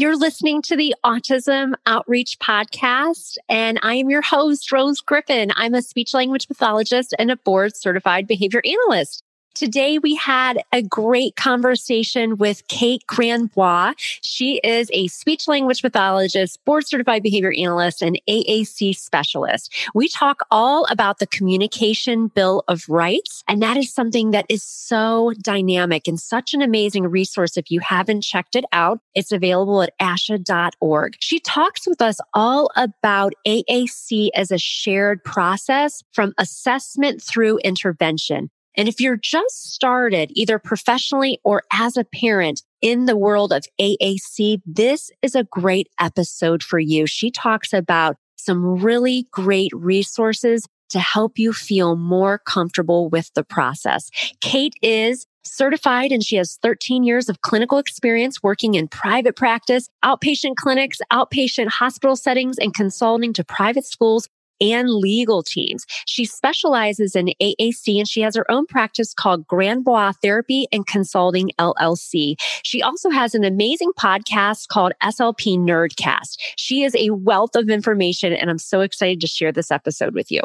You're listening to the Autism Outreach Podcast, and I am your host, Rose Griffin. I'm a speech language pathologist and a board certified behavior analyst. Today we had a great conversation with Kate Grandbois. She is a speech language pathologist, board certified behavior analyst, and AAC specialist. We talk all about the communication bill of rights. And that is something that is so dynamic and such an amazing resource. If you haven't checked it out, it's available at asha.org. She talks with us all about AAC as a shared process from assessment through intervention. And if you're just started either professionally or as a parent in the world of AAC, this is a great episode for you. She talks about some really great resources to help you feel more comfortable with the process. Kate is certified and she has 13 years of clinical experience working in private practice, outpatient clinics, outpatient hospital settings, and consulting to private schools and legal teams. She specializes in AAC and she has her own practice called Grandbois Therapy and Consulting LLC. She also has an amazing podcast called SLP Nerdcast. She is a wealth of information and I'm so excited to share this episode with you.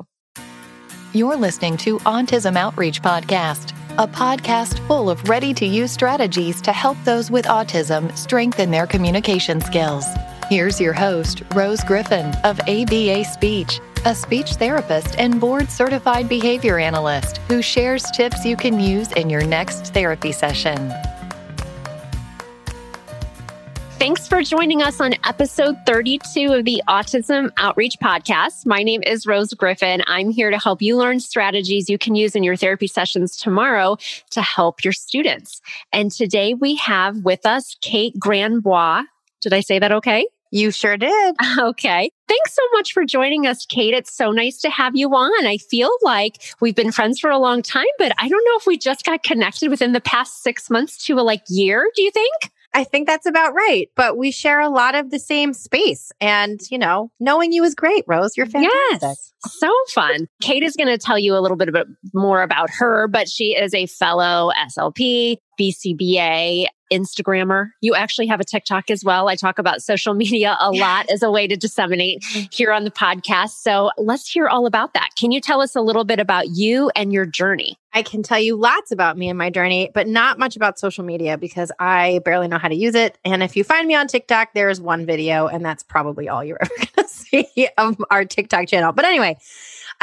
You're listening to Autism Outreach Podcast, a podcast full of ready to use strategies to help those with autism strengthen their communication skills. Here's your host, Rose Griffin of ABA Speech a speech therapist and board certified behavior analyst who shares tips you can use in your next therapy session. Thanks for joining us on episode 32 of the Autism Outreach Podcast. My name is Rose Griffin. I'm here to help you learn strategies you can use in your therapy sessions tomorrow to help your students. And today we have with us Kate Grandbois. Did I say that okay? You sure did. Okay. Thanks so much for joining us, Kate. It's so nice to have you on. I feel like we've been friends for a long time, but I don't know if we just got connected within the past six months to a like year. Do you think? I think that's about right. But we share a lot of the same space. And, you know, knowing you is great, Rose. You're fantastic. Yes. So fun. Kate is going to tell you a little bit about, more about her, but she is a fellow SLP, BCBA, Instagrammer. You actually have a TikTok as well. I talk about social media a lot as a way to disseminate mm-hmm. here on the podcast. So let's hear all about that. Can you tell us a little bit about you and your journey? I can tell you lots about me and my journey, but not much about social media because I barely know how to use it. And if you find me on TikTok, there's one video, and that's probably all you're ever going to see of our TikTok channel. But anyway,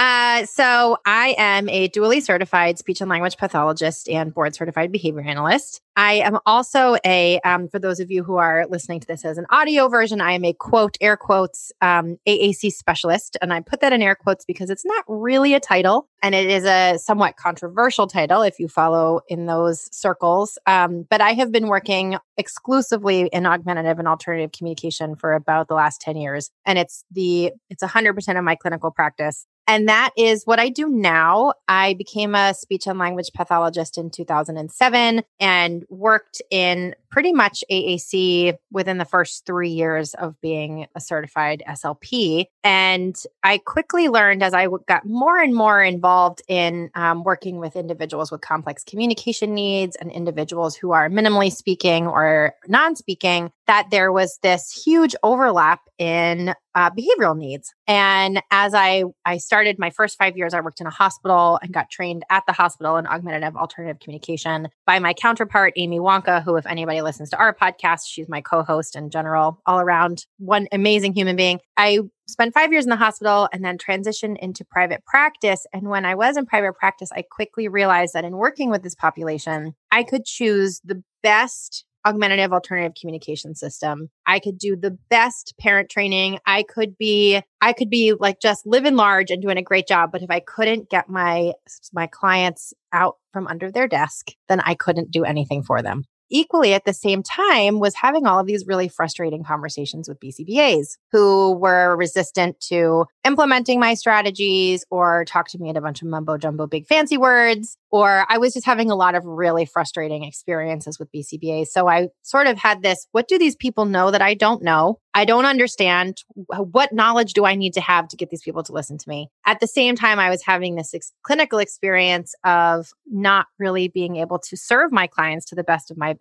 uh, so I am a dually certified speech and language pathologist and board certified behavior analyst. I am also a, um, for those of you who are listening to this as an audio version, I am a quote, air quotes, um, AAC specialist. And I put that in air quotes because it's not really a title and it is a somewhat controversial title if you follow in those circles. Um, but I have been working exclusively in augmentative and alternative communication for about the last 10 years. And it's the, it's 100% of my clinical practice. And that is what I do now. I became a speech and language pathologist in 2007 and worked in pretty much AAC within the first three years of being a certified SLP. And I quickly learned as I got more and more involved in um, working with individuals with complex communication needs and individuals who are minimally speaking or non speaking that there was this huge overlap in uh, behavioral needs. And as I, I started my first five years, I worked in a hospital and got trained at the hospital in augmentative alternative communication by my counterpart, Amy Wonkka, who, if anybody listens to our podcast. She's my co host and general, all around one amazing human being. I spent five years in the hospital and then transitioned into private practice. And when I was in private practice, I quickly realized that in working with this population, I could choose the best augmentative alternative communication system. I could do the best parent training. I could be I could be like just living large and doing a great job, but if I couldn't get my my clients out from under their desk, then I couldn't do anything for them equally at the same time was having all of these really frustrating conversations with BCBAs who were resistant to implementing my strategies or talk to me in a bunch of mumbo jumbo big fancy words or I was just having a lot of really frustrating experiences with BCBAs. So I sort of had this what do these people know that I don't know? I don't understand what knowledge do I need to have to get these people to listen to me. At the same time, I was having this ex- clinical experience of not really being able to serve my clients to the best of my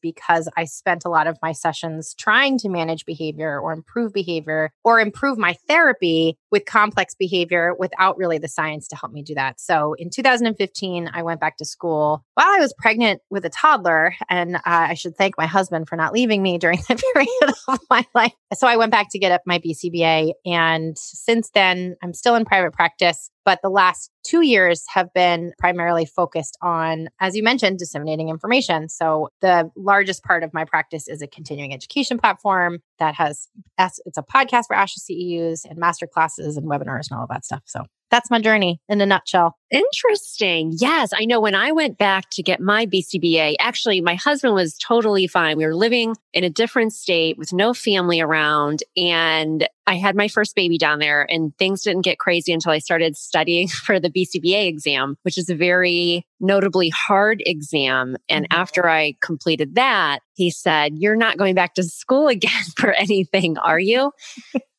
because I spent a lot of my sessions trying to manage behavior or improve behavior or improve my therapy with complex behavior without really the science to help me do that. So in 2015, I went back to school while I was pregnant with a toddler. And uh, I should thank my husband for not leaving me during that period of my life. So I went back to get up my BCBA. And since then, I'm still in private practice. But the last two years have been primarily focused on, as you mentioned, disseminating information. So the largest part of my practice is a continuing education platform that has, it's a podcast for ASHA CEUs and master classes and webinars and all of that stuff. So that's my journey in a nutshell. Interesting. Yes. I know when I went back to get my BCBA, actually, my husband was totally fine. We were living in a different state with no family around. And I had my first baby down there, and things didn't get crazy until I started studying for the BCBA exam, which is a very notably hard exam. And mm-hmm. after I completed that, he said, You're not going back to school again for anything, are you?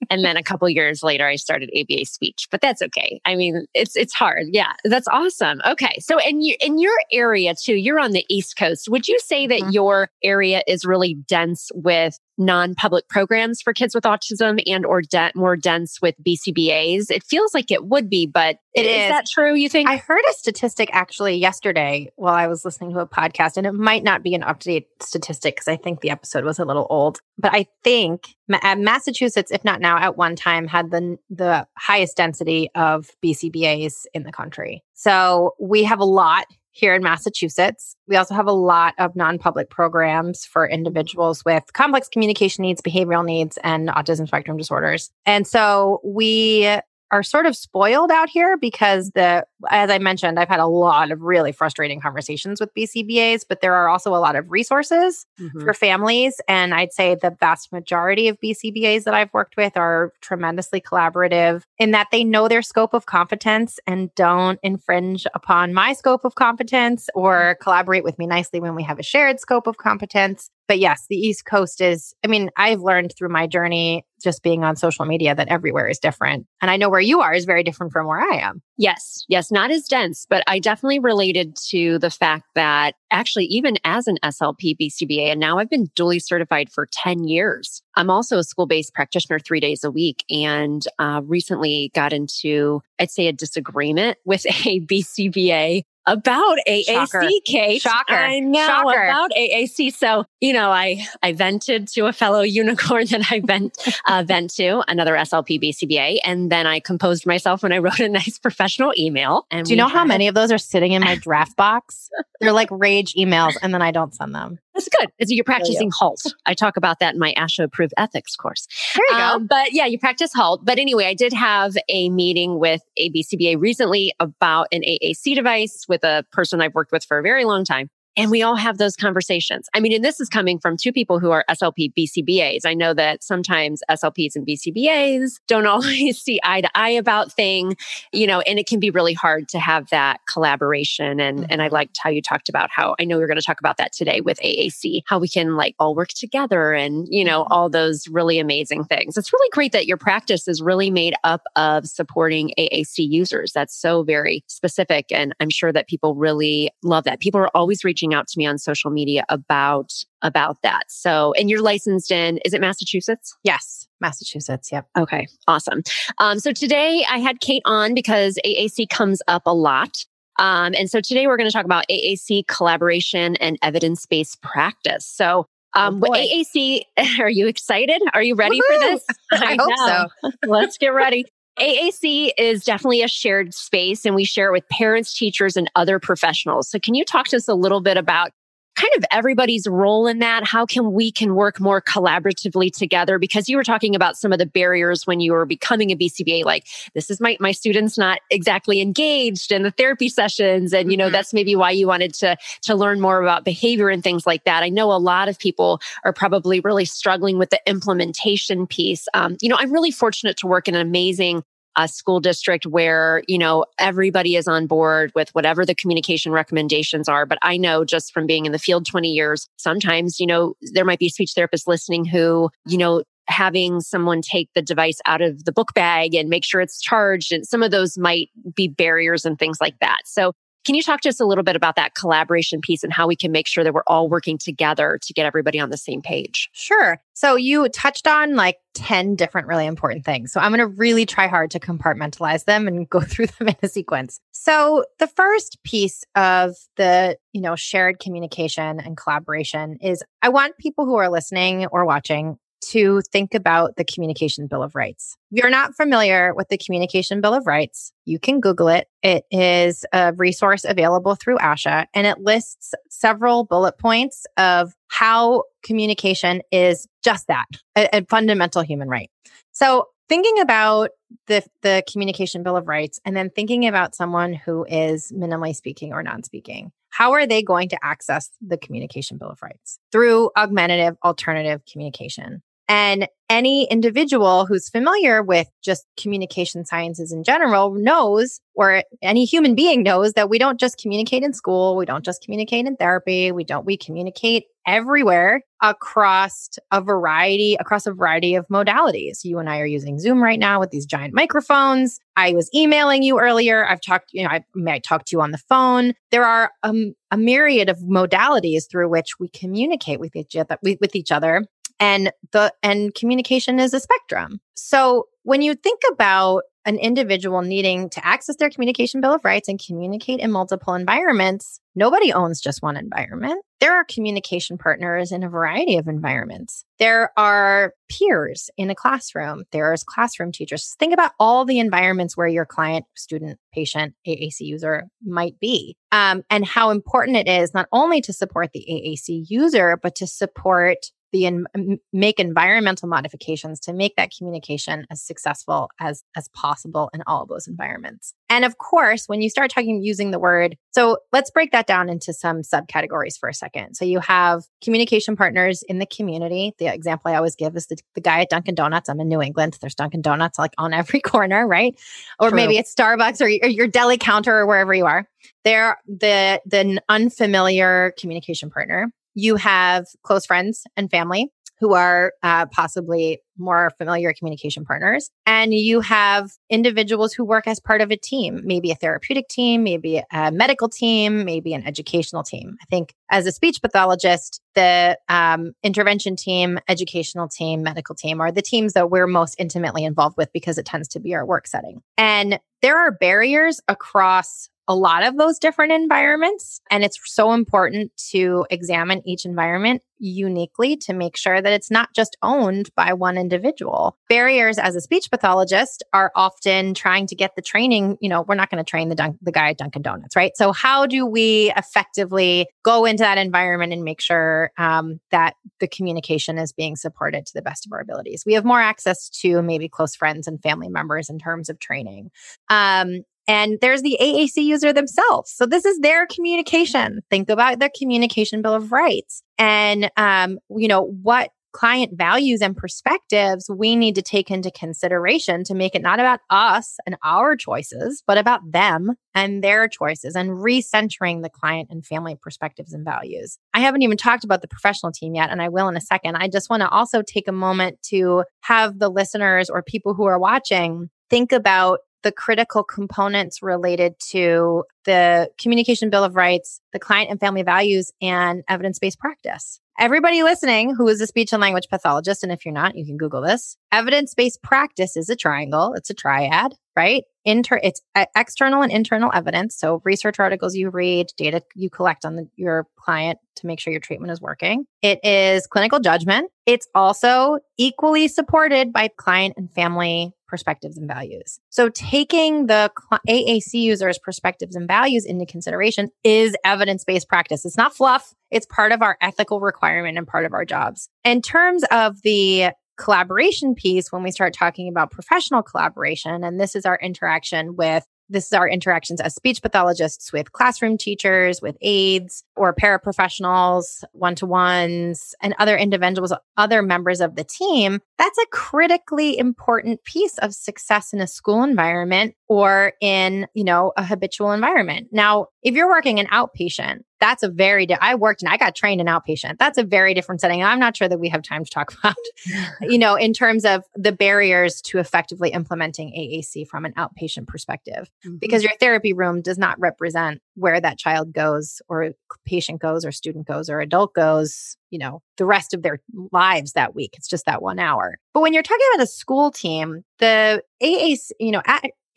And then a couple years later, I started ABA speech, but that's okay. I mean, it's it's hard. Yeah, that's awesome. Okay, so in you in your area too, you're on the East Coast. Would you say that mm-hmm. your area is really dense with non-public programs for kids with autism and or de- more dense with BCBAs? It feels like it would be, but it is, is that true? You think? I heard a statistic actually yesterday while I was listening to a podcast, and it might not be an up-to-date statistic because I think the episode was a little old. But I think uh, Massachusetts, if not now, at one time had the the highest density of BCBAs in the country. So we have a lot here in Massachusetts. We also have a lot of non public programs for individuals with complex communication needs, behavioral needs, and autism spectrum disorders. And so we are sort of spoiled out here because the as I mentioned, I've had a lot of really frustrating conversations with BCBAs, but there are also a lot of resources mm-hmm. for families. And I'd say the vast majority of BCBAs that I've worked with are tremendously collaborative in that they know their scope of competence and don't infringe upon my scope of competence or mm-hmm. collaborate with me nicely when we have a shared scope of competence but yes, the East Coast is, I mean, I've learned through my journey just being on social media that everywhere is different. And I know where you are is very different from where I am. Yes, yes, not as dense, but I definitely related to the fact that actually, even as an SLP BCBA, and now I've been duly certified for 10 years. I'm also a school based practitioner three days a week and uh, recently got into, I'd say, a disagreement with a BCBA about AAC, Shocker. Kate. Shocker. I know Shocker. about AAC. So, you know, I, I vented to a fellow unicorn that I vent, uh, vent to another SLP BCBA. And then I composed myself when I wrote a nice professional email. And do you know how many of those are sitting in my draft box? They're like rage emails and then I don't send them. That's good. You're practicing HALT. I talk about that in my ASHA approved ethics course. There you um, go. But yeah, you practice HALT. But anyway, I did have a meeting with ABCBA recently about an AAC device with a person I've worked with for a very long time. And we all have those conversations. I mean, and this is coming from two people who are SLP BCBAs. I know that sometimes SLPs and BCBAs don't always see eye to eye about thing, you know, and it can be really hard to have that collaboration. And, mm-hmm. and I liked how you talked about how I know you're going to talk about that today with AAC, how we can like all work together and, you know, mm-hmm. all those really amazing things. It's really great that your practice is really made up of supporting AAC users. That's so very specific. And I'm sure that people really love that. People are always reaching reaching out to me on social media about about that. So, and you're licensed in is it Massachusetts? Yes, Massachusetts. Yep. Okay, awesome. Um, so today I had Kate on because AAC comes up a lot. Um, and so today we're going to talk about AAC collaboration and evidence based practice. So, um, oh AAC, are you excited? Are you ready Woo-hoo! for this? I, I hope know. so. Let's get ready. AAC is definitely a shared space and we share it with parents, teachers, and other professionals. So can you talk to us a little bit about kind of everybody's role in that how can we can work more collaboratively together? Because you were talking about some of the barriers when you were becoming a bcba like this is my my students not exactly engaged in the therapy sessions and you know mm-hmm. that's maybe why you wanted to to learn more about behavior and things like that. I know a lot of people are probably really struggling with the implementation piece. Um, you know i'm really fortunate to work in an amazing a school district where, you know, everybody is on board with whatever the communication recommendations are. But I know just from being in the field 20 years, sometimes, you know, there might be speech therapists listening who, you know, having someone take the device out of the book bag and make sure it's charged. And some of those might be barriers and things like that. So can you talk to us a little bit about that collaboration piece and how we can make sure that we're all working together to get everybody on the same page? Sure. So you touched on like 10 different really important things. So I'm going to really try hard to compartmentalize them and go through them in a sequence. So the first piece of the, you know, shared communication and collaboration is I want people who are listening or watching to think about the Communication Bill of Rights. If you're not familiar with the Communication Bill of Rights, you can Google it. It is a resource available through ASHA and it lists several bullet points of how communication is just that, a, a fundamental human right. So thinking about the the communication bill of rights and then thinking about someone who is minimally speaking or non-speaking how are they going to access the communication bill of rights through augmentative alternative communication and any individual who's familiar with just communication sciences in general knows, or any human being knows that we don't just communicate in school. We don't just communicate in therapy. We don't, we communicate everywhere across a variety, across a variety of modalities. You and I are using Zoom right now with these giant microphones. I was emailing you earlier. I've talked, you know, I might talk to you on the phone. There are um, a myriad of modalities through which we communicate with each other, with each other and the and communication is a spectrum. So when you think about an individual needing to access their communication bill of rights and communicate in multiple environments, nobody owns just one environment. There are communication partners in a variety of environments. There are peers in a classroom. There's classroom teachers. Think about all the environments where your client, student, patient, AAC user might be, um, and how important it is not only to support the AAC user, but to support the en- make environmental modifications to make that communication as successful as as possible in all of those environments. And of course, when you start talking using the word, so let's break that down into some subcategories for a second. So you have communication partners in the community. The example I always give is the, the guy at Dunkin' Donuts. I'm in New England. There's Dunkin' Donuts like on every corner, right? Or True. maybe it's Starbucks or, or your deli counter or wherever you are. They're the the unfamiliar communication partner you have close friends and family who are uh, possibly more familiar communication partners. And you have individuals who work as part of a team, maybe a therapeutic team, maybe a medical team, maybe an educational team. I think as a speech pathologist, the um, intervention team, educational team, medical team are the teams that we're most intimately involved with because it tends to be our work setting. And there are barriers across a lot of those different environments. And it's so important to examine each environment uniquely to make sure that it's not just owned by one individual. Barriers as a speech pathologist are often trying to get the training. You know, we're not going to train the, the guy at Dunkin' Donuts, right? So, how do we effectively go into that environment and make sure um, that the communication is being supported to the best of our abilities? We have more access to maybe close friends and family members in terms of training. Um, and there's the AAC user themselves. So this is their communication. Think about their communication bill of rights and, um, you know, what client values and perspectives we need to take into consideration to make it not about us and our choices, but about them and their choices and recentering the client and family perspectives and values. I haven't even talked about the professional team yet, and I will in a second. I just want to also take a moment to have the listeners or people who are watching think about the critical components related to the Communication Bill of Rights, the client and family values, and evidence based practice. Everybody listening who is a speech and language pathologist, and if you're not, you can Google this. Evidence based practice is a triangle, it's a triad, right? Inter- it's uh, external and internal evidence. So, research articles you read, data you collect on the, your client to make sure your treatment is working. It is clinical judgment. It's also equally supported by client and family perspectives and values. So taking the AAC users' perspectives and values into consideration is evidence-based practice. It's not fluff. It's part of our ethical requirement and part of our jobs. In terms of the collaboration piece, when we start talking about professional collaboration, and this is our interaction with this is our interactions as speech pathologists with classroom teachers, with aides, or paraprofessionals, one to ones, and other individuals, other members of the team, that's a critically important piece of success in a school environment or in, you know, a habitual environment. Now, if you're working an outpatient, that's a very, di- I worked and I got trained in outpatient. That's a very different setting. I'm not sure that we have time to talk about, you know, in terms of the barriers to effectively implementing AAC from an outpatient perspective, mm-hmm. because your therapy room does not represent where that child goes or patient goes or student goes or adult goes, you know, the rest of their lives that week. It's just that one hour. But when you're talking about a school team, the AAC, you know,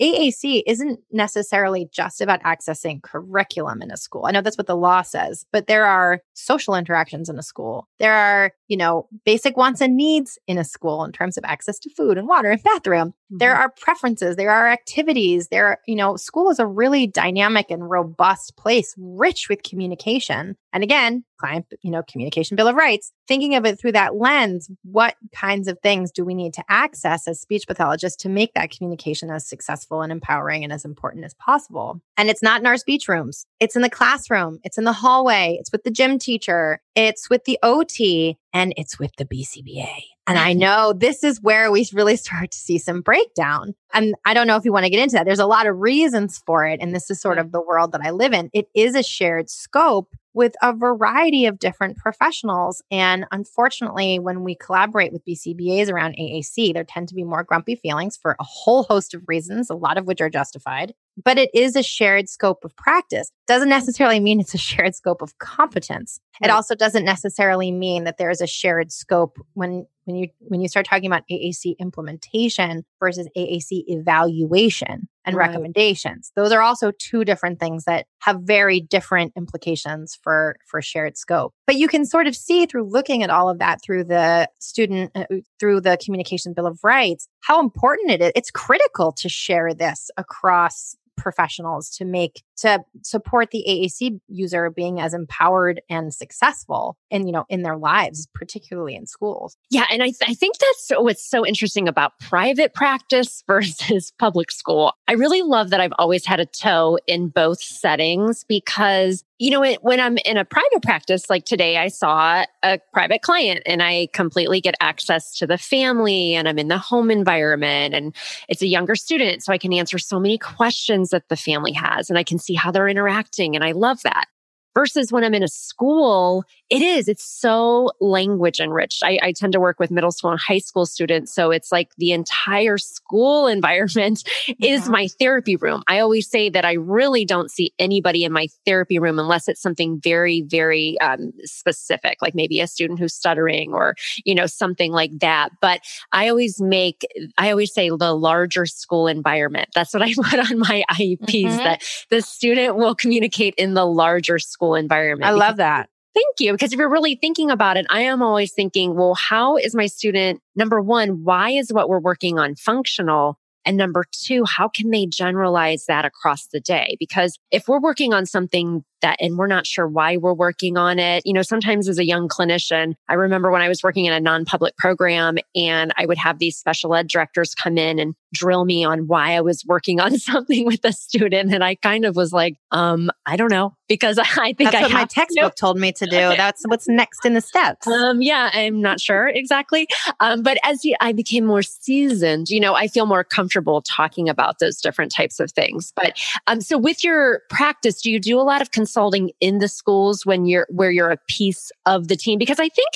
AAC isn't necessarily just about accessing curriculum in a school. I know that's what the law says, but there are social interactions in a school. There are, you know, basic wants and needs in a school in terms of access to food and water and bathroom. Mm-hmm. There are preferences, there are activities. There, are, you know, school is a really dynamic and robust place, rich with communication. And again, client, you know, communication bill of rights, thinking of it through that lens, what kinds of things do we need to access as speech pathologists to make that communication as successful and empowering and as important as possible? And it's not in our speech rooms. It's in the classroom. It's in the hallway. It's with the gym teacher. It's with the OT and it's with the BCBA. And I mm-hmm. know this is where we really start to see some breakdown. And I don't know if you want to get into that. There's a lot of reasons for it. And this is sort mm-hmm. of the world that I live in. It is a shared scope with a variety of different professionals. And unfortunately, when we collaborate with BCBAs around AAC, there tend to be more grumpy feelings for a whole host of reasons, a lot of which are justified. But it is a shared scope of practice. Doesn't necessarily mean it's a shared scope of competence. It also doesn't necessarily mean that there is a shared scope when when you when you start talking about AAC implementation versus AAC evaluation and right. recommendations. Those are also two different things that have very different implications for for shared scope. But you can sort of see through looking at all of that through the student uh, through the communication bill of rights how important it is. It's critical to share this across professionals to make to support the AAC user being as empowered and successful in you know in their lives particularly in schools. Yeah and i, th- I think that's what's so interesting about private practice versus public school. I really love that i've always had a toe in both settings because you know, when I'm in a private practice, like today, I saw a private client and I completely get access to the family and I'm in the home environment and it's a younger student. So I can answer so many questions that the family has and I can see how they're interacting. And I love that versus when I'm in a school, it is, it's so language enriched. I, I, tend to work with middle school and high school students. So it's like the entire school environment is mm-hmm. my therapy room. I always say that I really don't see anybody in my therapy room unless it's something very, very um, specific, like maybe a student who's stuttering or, you know, something like that. But I always make, I always say the larger school environment. That's what I put on my IEPs mm-hmm. that the student will communicate in the larger school environment. I love that. Thank you. Because if you're really thinking about it, I am always thinking, well, how is my student, number one, why is what we're working on functional? And number two, how can they generalize that across the day? Because if we're working on something that and we're not sure why we're working on it. You know, sometimes as a young clinician, I remember when I was working in a non-public program and I would have these special ed directors come in and drill me on why I was working on something with a student. And I kind of was like, um, I don't know, because I think That's I what my textbook to. told me to do. That's what's next in the steps. Um, yeah, I'm not sure exactly. Um, but as I became more seasoned, you know, I feel more comfortable talking about those different types of things. But um, so with your practice, do you do a lot of consulting in the schools when you're where you're a piece of the team? Because I think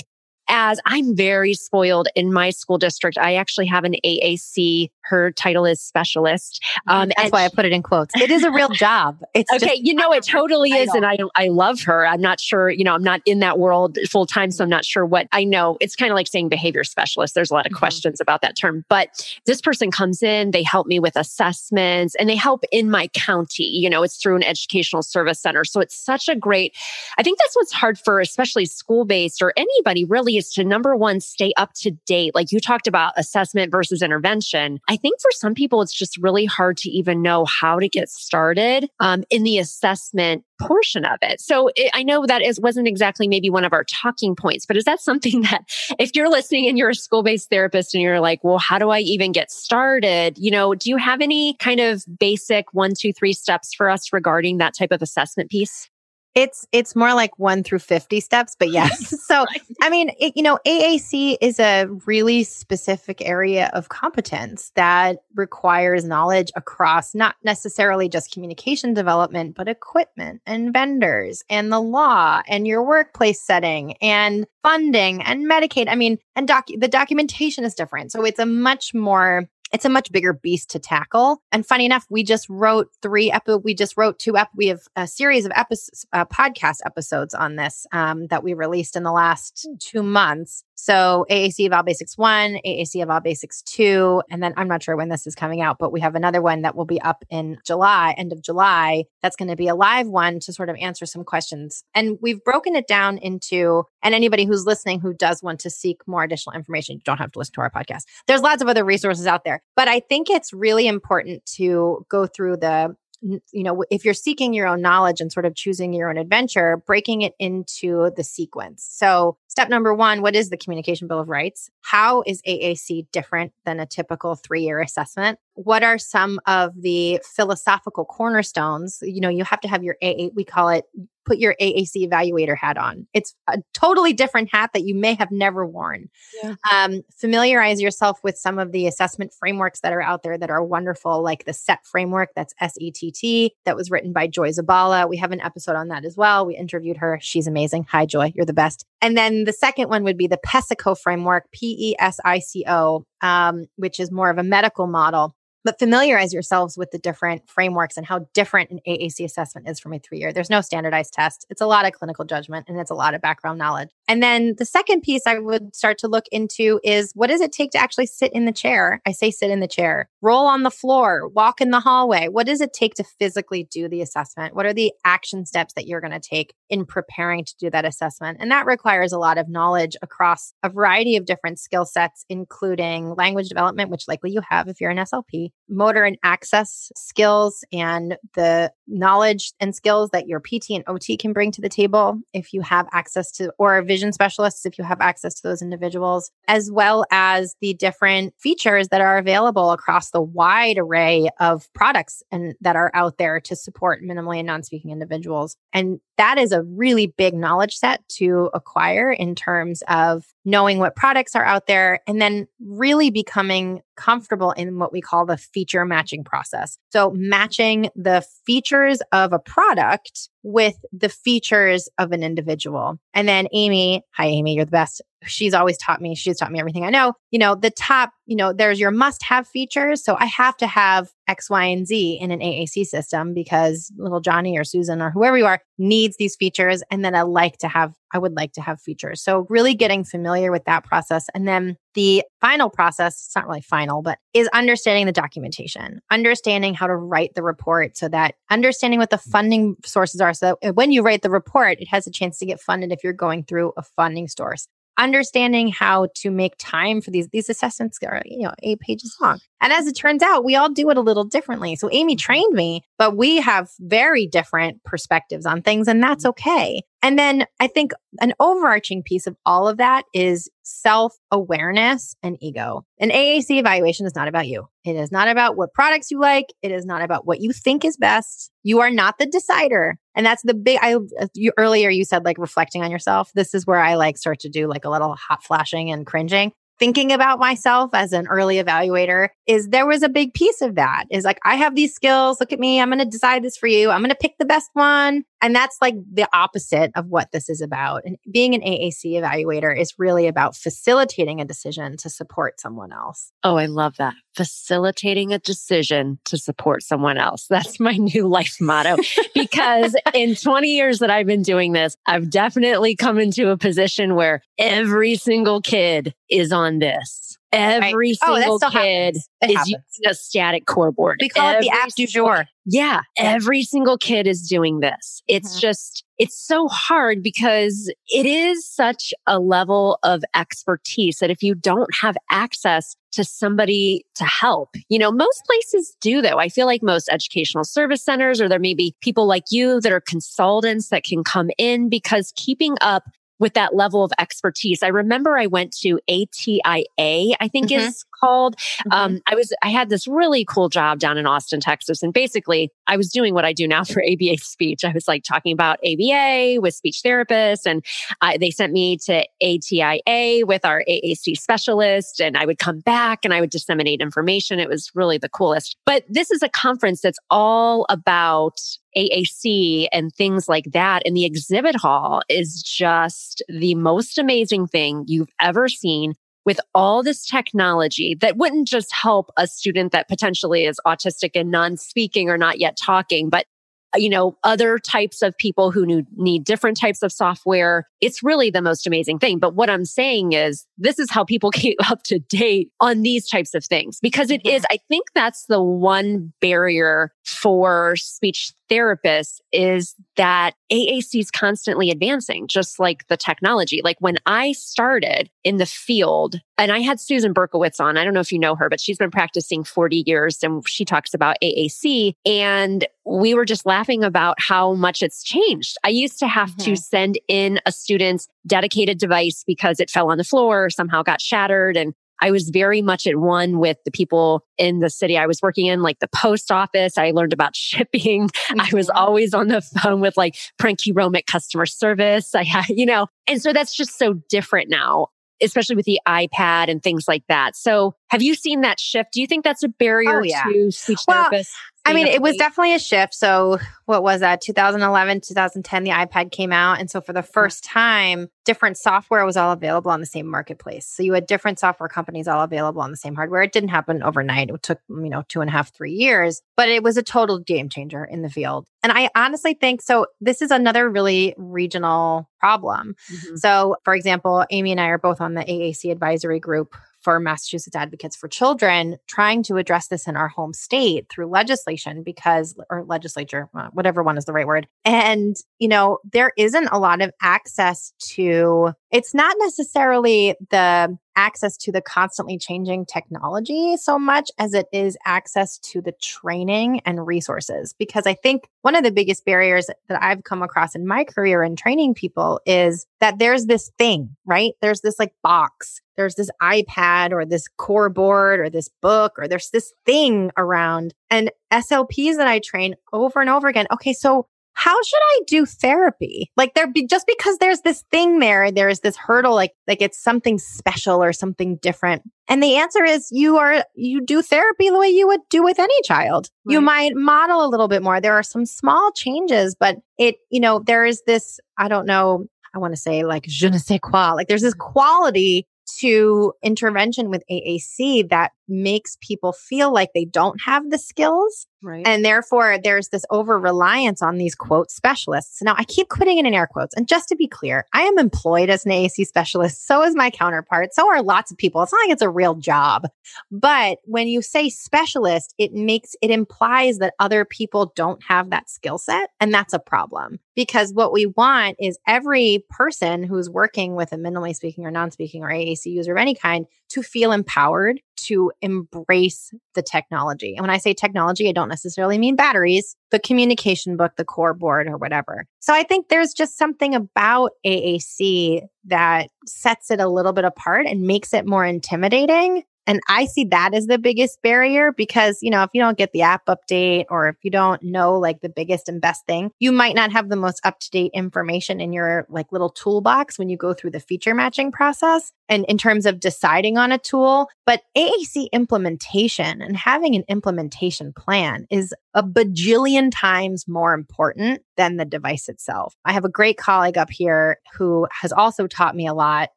as I'm very spoiled in my school district. I actually have an AAC. Her title is specialist. Um, That's why I put it in quotes. It is a real job. It's okay. You know, it totally is. And I, I love her. I'm not sure, you know, I'm not in that world full time. So I'm not sure what I know. It's kind of like saying behavior specialist. There's a lot of mm-hmm. questions about that term, but this person comes in, they help me with assessments and they help in my county. You know, it's through an educational service center. So it's such a great, I think that's what's hard for especially school based or anybody really is to number one, stay up to date. Like you talked about assessment versus intervention. I think for some people, it's just really hard to even know how to get started um, in the assessment portion of it. So it, I know that is wasn't exactly maybe one of our talking points, but is that something that if you're listening and you're a school-based therapist and you're like, well, how do I even get started? You know, do you have any kind of basic one, two, three steps for us regarding that type of assessment piece? It's it's more like 1 through 50 steps, but yes. so, I mean, it, you know, AAC is a really specific area of competence that requires knowledge across not necessarily just communication development, but equipment and vendors and the law and your workplace setting and funding and Medicaid. I mean, and doc the documentation is different. So it's a much more it's a much bigger beast to tackle. And funny enough, we just wrote three epi- we just wrote two ep- we have a series of episodes uh, podcast episodes on this um, that we released in the last two months so AAC Eval Basics 1, AAC Eval Basics 2, and then I'm not sure when this is coming out, but we have another one that will be up in July, end of July. That's going to be a live one to sort of answer some questions. And we've broken it down into, and anybody who's listening who does want to seek more additional information, you don't have to listen to our podcast. There's lots of other resources out there, but I think it's really important to go through the you know, if you're seeking your own knowledge and sort of choosing your own adventure, breaking it into the sequence. So, step number one, what is the Communication Bill of Rights? How is AAC different than a typical three year assessment? What are some of the philosophical cornerstones? You know, you have to have your AA, we call it put your AAC evaluator hat on. It's a totally different hat that you may have never worn. Yeah. Um, familiarize yourself with some of the assessment frameworks that are out there that are wonderful, like the SETT framework, that's S E T T, that was written by Joy Zabala. We have an episode on that as well. We interviewed her. She's amazing. Hi, Joy. You're the best. And then the second one would be the PESICO framework, P E S I C O, um, which is more of a medical model but familiarize yourselves with the different frameworks and how different an AAC assessment is from a three year. There's no standardized test. It's a lot of clinical judgment and it's a lot of background knowledge. And then the second piece I would start to look into is what does it take to actually sit in the chair? I say sit in the chair, roll on the floor, walk in the hallway. What does it take to physically do the assessment? What are the action steps that you're going to take in preparing to do that assessment? And that requires a lot of knowledge across a variety of different skill sets, including language development, which likely you have if you're an SLP, motor and access skills and the knowledge and skills that your PT and OT can bring to the table if you have access to, or vision specialists if you have access to those individuals, as well as the different features that are available across the wide array of products and that are out there to support minimally and non-speaking individuals. And that is a really big knowledge set to acquire in terms of knowing what products are out there and then really becoming comfortable in what we call the feature matching process. So matching the features of a product with the features of an individual. And then Amy, hi Amy, you're the best she's always taught me, she's taught me everything I know. You know, the top, you know, there's your must have features. So I have to have X, Y, and Z in an AAC system because little Johnny or Susan or whoever you are needs these features. And then I like to have, I would like to have features. So really getting familiar with that process. And then the final process, it's not really final, but is understanding the documentation, understanding how to write the report so that understanding what the mm. funding sources are. So uh, when you write the report, it has a chance to get funded if you're going through a funding source understanding how to make time for these these assessments are you know eight pages long and as it turns out we all do it a little differently so amy mm-hmm. trained me but we have very different perspectives on things and that's mm-hmm. okay and then I think an overarching piece of all of that is self awareness and ego. An AAC evaluation is not about you. It is not about what products you like. It is not about what you think is best. You are not the decider. And that's the big, I, uh, you, earlier you said like reflecting on yourself. This is where I like start to do like a little hot flashing and cringing thinking about myself as an early evaluator is there was a big piece of that is like i have these skills look at me i'm going to decide this for you i'm going to pick the best one and that's like the opposite of what this is about. And being an AAC evaluator is really about facilitating a decision to support someone else. Oh, I love that. Facilitating a decision to support someone else. That's my new life motto. because in 20 years that I've been doing this, I've definitely come into a position where every single kid is on this. Every right. single oh, kid is happens. using a static core board. We call every it the app du jour. Yeah, every single kid is doing this. It's mm-hmm. just, it's so hard because it is such a level of expertise that if you don't have access to somebody to help, you know, most places do though. I feel like most educational service centers or there may be people like you that are consultants that can come in because keeping up with that level of expertise. I remember I went to ATIA, I think mm-hmm. is called. Mm-hmm. Um, I was, I had this really cool job down in Austin, Texas. And basically I was doing what I do now for ABA speech. I was like talking about ABA with speech therapists and I, they sent me to ATIA with our AAC specialist and I would come back and I would disseminate information. It was really the coolest. But this is a conference that's all about AAC and things like that. And the exhibit hall is just the most amazing thing you've ever seen with all this technology that wouldn't just help a student that potentially is autistic and non speaking or not yet talking, but uh, you know, other types of people who need different types of software. It's really the most amazing thing. But what I'm saying is this is how people keep up to date on these types of things because it is, I think that's the one barrier for speech therapists is that AAC is constantly advancing, just like the technology. Like when I started in the field, and I had Susan Berkowitz on, I don't know if you know her, but she's been practicing 40 years and she talks about AAC. And we were just laughing about how much it's changed. I used to have mm-hmm. to send in a student's dedicated device because it fell on the floor or somehow got shattered. And I was very much at one with the people in the city I was working in, like the post office. I learned about shipping. Mm-hmm. I was mm-hmm. always on the phone with like Prentke Romich customer service. I had, you know, and so that's just so different now especially with the iPad and things like that. So have you seen that shift? Do you think that's a barrier oh, yeah. to speech well, therapists? I mean, it was definitely a shift. So, what was that? 2011, 2010, the iPad came out. And so, for the first time, different software was all available on the same marketplace. So, you had different software companies all available on the same hardware. It didn't happen overnight. It took, you know, two and a half, three years, but it was a total game changer in the field. And I honestly think so. This is another really regional problem. Mm-hmm. So, for example, Amy and I are both on the AAC advisory group for Massachusetts Advocates for Children trying to address this in our home state through legislation because, or legislature, uh, whatever one is the right word. And, you know, there isn't a lot of access to, it's not necessarily the access to the constantly changing technology so much as it is access to the training and resources. Because I think one of the biggest barriers that I've come across in my career in training people is that there's this thing, right? There's this like box, there's this iPad or this core board or this book or there's this thing around and SLPs that I train over and over again. Okay. So how should I do therapy? Like there be just because there's this thing there, there's this hurdle, like like it's something special or something different. And the answer is you are you do therapy the way you would do with any child. Right. You might model a little bit more. There are some small changes, but it, you know, there is this, I don't know, I want to say like je ne sais quoi. Like there's this mm-hmm. quality to intervention with AAC that makes people feel like they don't have the skills. Right. And therefore, there's this over reliance on these quote specialists. Now, I keep putting it in air quotes. And just to be clear, I am employed as an AAC specialist. So is my counterpart. So are lots of people. It's not like it's a real job. But when you say specialist, it makes it implies that other people don't have that skill set. And that's a problem because what we want is every person who's working with a minimally speaking or non speaking or AAC user of any kind to feel empowered to embrace the technology. And when I say technology, I don't necessarily mean batteries, the communication book, the core board, or whatever. So I think there's just something about AAC that sets it a little bit apart and makes it more intimidating and I see that as the biggest barrier because, you know, if you don't get the app update or if you don't know like the biggest and best thing, you might not have the most up to date information in your like little toolbox when you go through the feature matching process and in terms of deciding on a tool. But AAC implementation and having an implementation plan is a bajillion times more important than the device itself. I have a great colleague up here who has also taught me a lot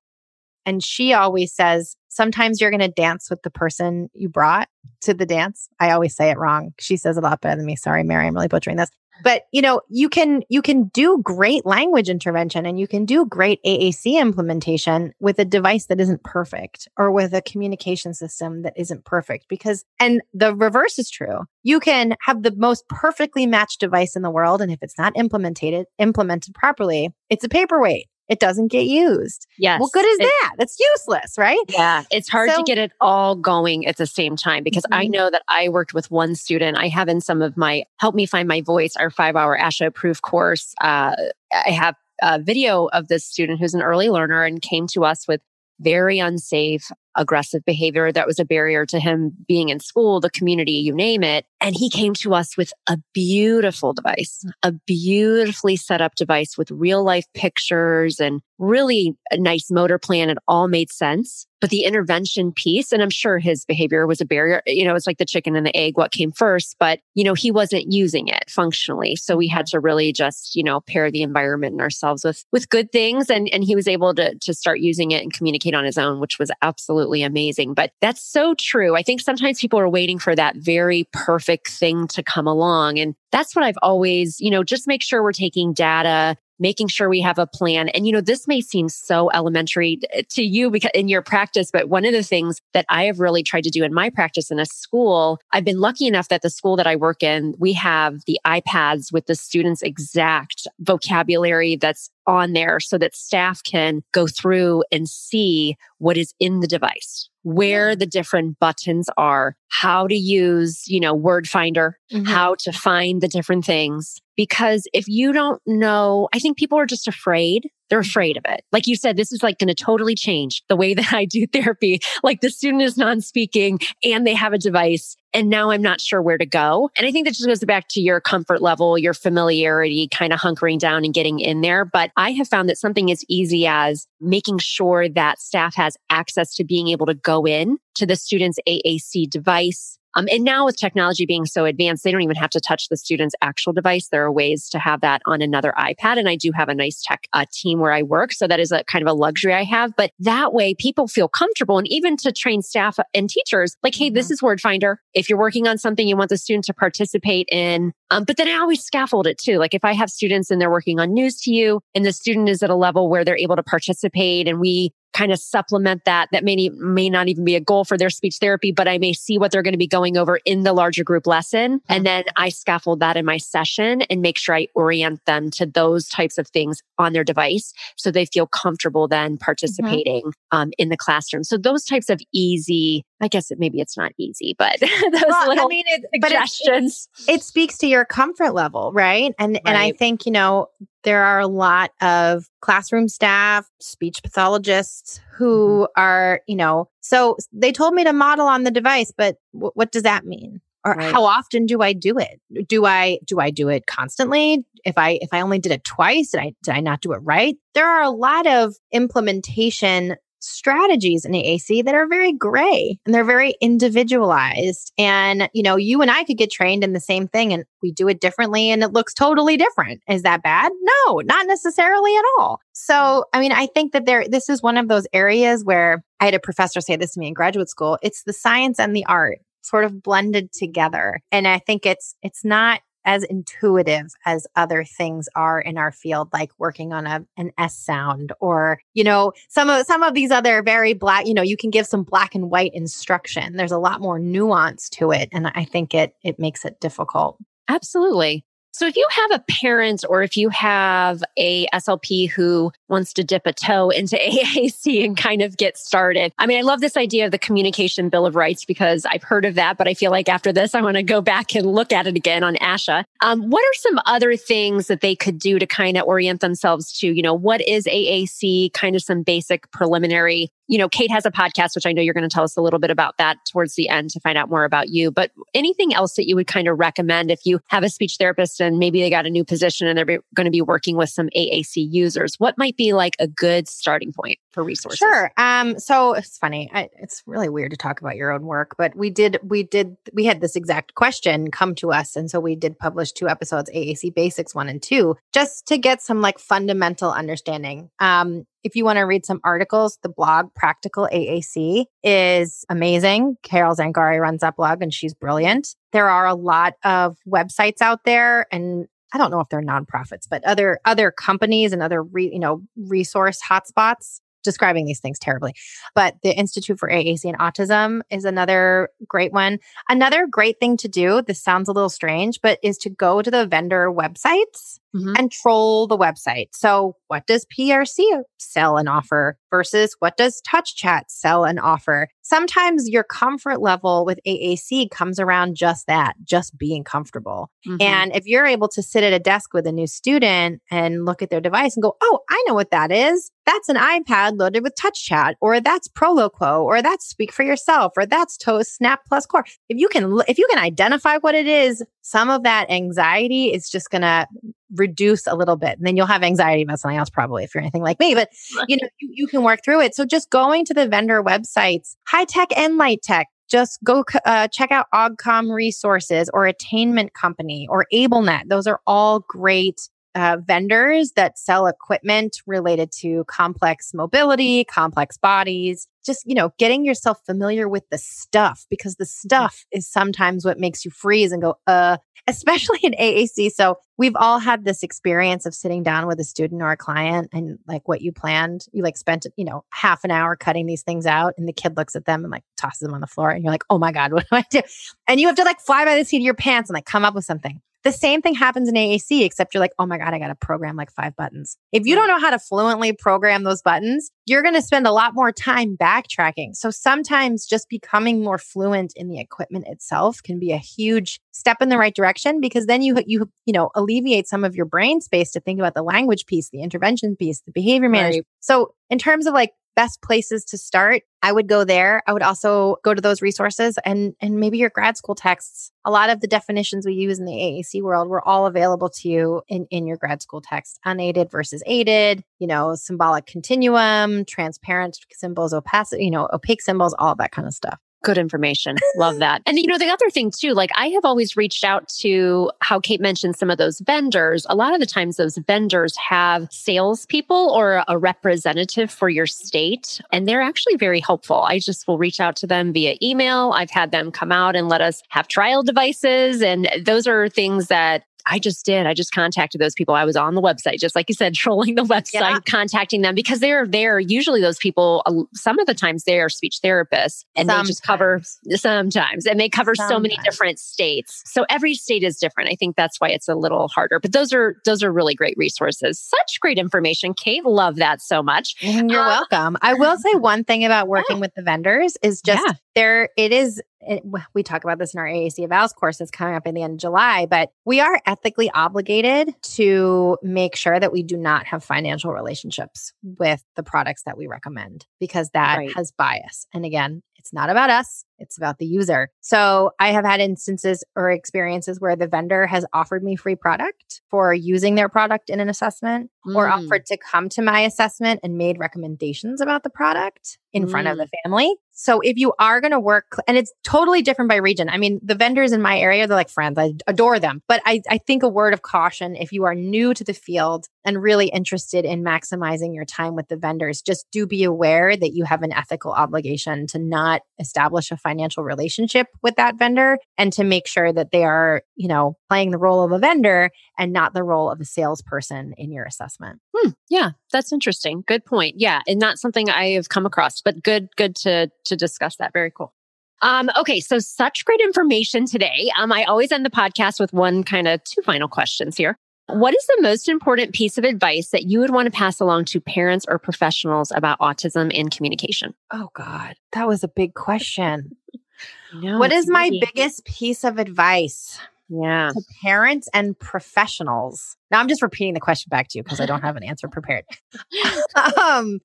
and she always says, sometimes you're going to dance with the person you brought to the dance. I always say it wrong. She says a lot better than me. Sorry, Mary, I'm really butchering this. But you know, you can you can do great language intervention and you can do great AAC implementation with a device that isn't perfect or with a communication system that isn't perfect because and the reverse is true. You can have the most perfectly matched device in the world and if it's not implemented implemented properly, it's a paperweight it doesn't get used. Yes. Well, good is that? That's useless, right? Yeah. It's hard so, to get it all going at the same time because mm-hmm. I know that I worked with one student. I have in some of my Help Me Find My Voice, our five hour ASHA approved course. Uh, I have a video of this student who's an early learner and came to us with very unsafe aggressive behavior that was a barrier to him being in school, the community, you name it. And he came to us with a beautiful device, a beautifully set up device with real life pictures and really a nice motor plan. It all made sense. But the intervention piece, and I'm sure his behavior was a barrier, you know, it's like the chicken and the egg, what came first, but, you know, he wasn't using it functionally. So we had to really just, you know, pair the environment and ourselves with, with good things. And, and he was able to, to start using it and communicate on his own, which was absolutely amazing. But that's so true. I think sometimes people are waiting for that very perfect thing to come along. And that's what I've always, you know, just make sure we're taking data making sure we have a plan. And, you know, this may seem so elementary to you because in your practice, but one of the things that I have really tried to do in my practice in a school, I've been lucky enough that the school that I work in, we have the iPads with the students' exact vocabulary that's on there so that staff can go through and see what is in the device where the different buttons are, how to use, you know, word finder, mm-hmm. how to find the different things. Because if you don't know, I think people are just afraid they're afraid of it. Like you said, this is like going to totally change the way that I do therapy. Like the student is non speaking and they have a device. And now I'm not sure where to go. And I think that just goes back to your comfort level, your familiarity, kind of hunkering down and getting in there. But I have found that something as easy as making sure that staff has access to being able to go in to the student's AAC device um, and now with technology being so advanced, they don't even have to touch the student's actual device. There are ways to have that on another iPad. And I do have a nice tech uh, team where I work. So that is a kind of a luxury I have. But that way people feel comfortable. And even to train staff and teachers, like, hey, this mm-hmm. is Word Finder. If you're working on something you want the student to participate in, um, but then I always scaffold it too. Like if I have students and they're working on News-2-You and the student is at a level where they're able to participate and we kind of supplement that. That may, may not even be a goal for their speech therapy, but I may see what they're going to be going over in the larger group lesson. And then I scaffold that in my session and make sure I orient them to those types of things on their device so they feel comfortable then mm-hmm. participating mm-hmm. um, in the classroom. So those types of easy I guess it, maybe it's not easy, but those well, little I mean, it, suggestions. But it, it, speaks to your comfort level, right? And right. and I think you know there are a lot of classroom staff, speech pathologists who mm-hmm. are you know. So they told me to model on the device, but w- what does that mean? Or right. how often do I do it? Do I do I do it constantly? If I if I only did it twice, did I did I not do it right? There are a lot of implementation strategies in AAC that are very gray and they're very individualized. And, you know, you and I could get trained in the same thing and we do it differently and it looks totally different. Is that bad? No, not necessarily at all. So, mm. I mean, I think that there, this is one of those areas where I had a professor say this to me in graduate school. It's the science and the art sort of blended together. And I think it's, it's not as intuitive as other things are in our field, like working on a, an S sound or, you know, some of, some of these other very black, you know, you can give some black and white instruction. There's a lot more nuance to it. And I think it, it makes it difficult. Absolutely. So if you have a parent or if you have a SLP who wants to dip a toe into AAC and kind of get started, I mean, I love this idea of the communication bill of rights because I've heard of that, but I feel like after this, I want to go back and look at it again on ASHA. Um, what are some other things that they could do to kind of orient themselves to, you know, what is AAC, kind of some basic preliminary you know, Kate has a podcast, which I know you're going to tell us a little bit about that towards the end to find out more about you. But anything else that you would kind of recommend if you have a speech therapist and maybe they got a new position and they're going to be working with some AAC users? What might be like a good starting point for resources? Sure. Um, so it's funny. I, it's really weird to talk about your own work, but we did, we did, we had this exact question come to us. And so we did publish two episodes, AAC Basics one and two, just to get some like fundamental understanding. Um, if you want to read some articles, the blog Practical AAC is amazing. Carol Zangari runs that blog and she's brilliant. There are a lot of websites out there and I don't know if they're nonprofits, but other other companies and other re, you know resource hotspots describing these things terribly. But the Institute for AAC and Autism is another great one. Another great thing to do, this sounds a little strange, but is to go to the vendor websites mm-hmm. and troll the website. So, what does PRC sell and offer versus what does TouchChat sell and offer? Sometimes your comfort level with AAC comes around just that, just being comfortable. Mm-hmm. And if you're able to sit at a desk with a new student and look at their device and go, Oh, I know what that is. That's an iPad loaded with TouchChat or that's Proloquo, or that's Speak for Yourself, or that's Toast Snap Plus Core. If you can, if you can identify what it is, some of that anxiety is just going to reduce a little bit. And then you'll have anxiety about something else, probably, if you're anything like me. But, you know, you, you can work through it. So just going to the vendor websites, high tech and light tech, just go uh, check out OGCOM resources or Attainment Company or AbleNet. Those are all great uh, vendors that sell equipment related to complex mobility, complex bodies, just, you know, getting yourself familiar with the stuff because the mm. stuff is sometimes what makes you freeze and go, uh, especially in AAC. So we've all had this experience of sitting down with a student or a client and like what you planned, you like spent, you know, half an hour cutting these things out and the kid looks at them and like tosses them on the floor and you're like, oh my God, what do I do? And you have to like fly by the seat of your pants and like come up with something. The same thing happens in AAC, except you're like, oh my God, I got to program like five buttons. If you don't know how to fluently program those buttons, you're going to spend a lot more time backtracking. So sometimes just becoming more fluent in the equipment itself can be a huge step in the right direction because then you, you, you know, alleviate some of your brain space to think about the language piece, the intervention piece, the behavior management. Right. So in terms of like best places to start, I would go there. I would also go to those resources and and maybe your grad school texts. A lot of the definitions we use in the AAC world were all available to you in in your grad school text. Unaided versus aided, you know, symbolic continuum, transparent symbols, opaque, you know, opaque symbols, all that kind of stuff. Good information. Love that. And you know, the other thing too, like I have always reached out to how Kate mentioned some of those vendors. A lot of the times those vendors have salespeople or a representative for your state, and they're actually very helpful. I just will reach out to them via email. I've had them come out and let us have trial devices. And those are things that I just did. I just contacted those people. I was on the website, just like you said, trolling the website, yeah. contacting them because they're there. Usually, those people, some of the times, they are speech therapists and sometimes. they just cover sometimes and they cover sometimes. so many different states. So every state is different. I think that's why it's a little harder. But those are those are really great resources. Such great information, Kate. Love that so much. You're uh, welcome. I will say one thing about working oh. with the vendors is just yeah. there. It is it, we talk about this in our AAC Evals course that's coming up in the end of July, but we are ethically obligated to make sure that we do not have financial relationships with the products that we recommend because that right. has bias. And again, it's not about us, it's about the user. So I have had instances or experiences where the vendor has offered me free product for using their product in an assessment mm. or offered to come to my assessment and made recommendations about the product in mm. front of the mm. family. So if you are going to work, and it's totally different by region. I mean, the vendors in my area, they're like friends. I adore them. But I, I think a word of caution if you are new to the field and really interested in maximizing your time with the vendors, just do be aware that you have an ethical obligation to not establish a financial relationship with that vendor and to make sure that they are, you know, playing the role of a vendor and not the role of a salesperson in your assessment. Hmm, yeah, that's interesting. Good point. Yeah, and not something I have come across, but good, good to to discuss that. Very cool. Um, okay, so such great information today. Um, I always end the podcast with one kind of two final questions here. What is the most important piece of advice that you would want to pass along to parents or professionals about autism and communication? Oh, God, that was a big question. no, what is my biggest piece of advice? Yeah. To parents and professionals. Now I'm just repeating the question back to you because I don't have an answer prepared. um,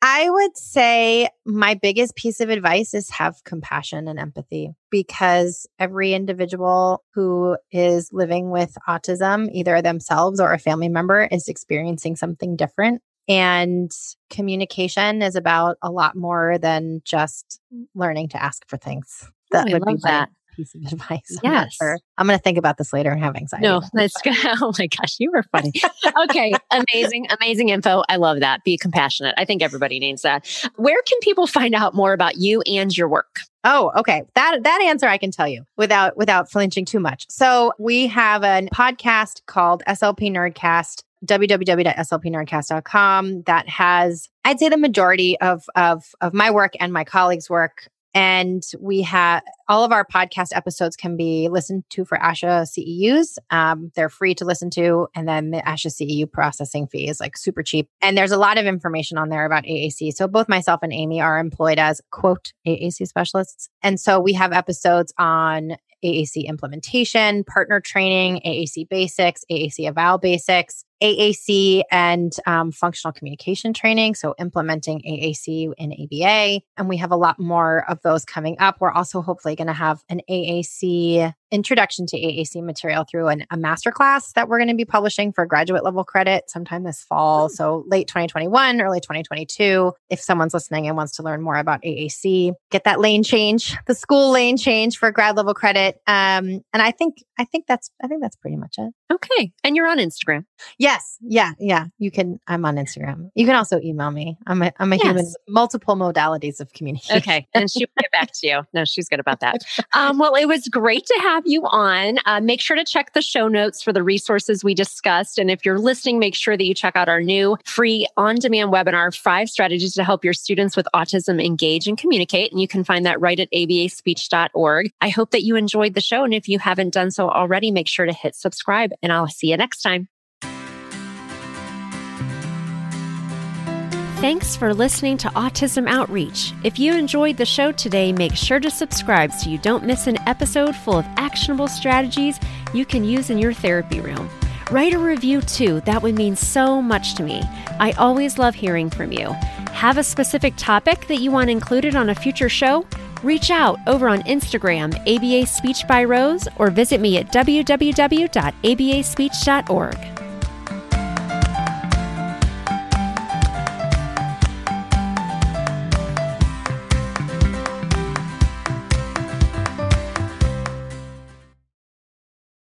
I would say my biggest piece of advice is have compassion and empathy because every individual who is living with autism, either themselves or a family member, is experiencing something different. And communication is about a lot more than just learning to ask for things. That oh, would be that piece of advice. I'm yes. Sure. I'm going to think about this later and have anxiety. No, that's good. Oh my gosh, you were funny. okay. amazing, amazing info. I love that. Be compassionate. I think everybody needs that. Where can people find out more about you and your work? Oh, okay. That that answer I can tell you without without flinching too much. So we have a podcast called SLP Nerdcast www.slpnerdcast.com that has I'd say the majority of of of my work and my colleagues' work And we have all of our podcast episodes can be listened to for ASHA CEUs. Um, they're free to listen to. And then the ASHA CEU processing fee is like super cheap. And there's a lot of information on there about AAC. So both myself and Amy are employed as quote AAC specialists. And so we have episodes on AAC implementation, partner training, AAC basics, AAC eval basics, AAC and um, functional communication training. So, implementing AAC in ABA. And we have a lot more of those coming up. We're also hopefully going to have an AAC introduction to AAC material through an, a masterclass that we're going to be publishing for graduate level credit sometime this fall. Hmm. So, late 2021, early 2022. If someone's listening and wants to learn more about AAC, get that lane change, the school lane change for grad level credit. Um, and I think, I think that's, I think that's pretty much it. Okay. And you're on Instagram. Yes. Yeah. Yeah. You can, I'm on Instagram. You can also email me. I'm a, I'm a yes. human, multiple modalities of communication. Okay. And she'll get back to you. No, she's good about that. Um, well, it was great to have you on. Uh, make sure to check the show notes for the resources we discussed. And if you're listening, make sure that you check out our new free on demand webinar, Five Strategies to Help Your Students with Autism Engage and Communicate. And you can find that right at abaspeech.org. I hope that you enjoyed the show. And if you haven't done so already, make sure to hit subscribe and I'll see you next time. Thanks for listening to Autism Outreach. If you enjoyed the show today, make sure to subscribe so you don't miss an episode full of actionable strategies you can use in your therapy room. Write a review too, that would mean so much to me. I always love hearing from you. Have a specific topic that you want included on a future show? Reach out over on Instagram, ABA Speech by Rose, or visit me at www.abaspeech.org.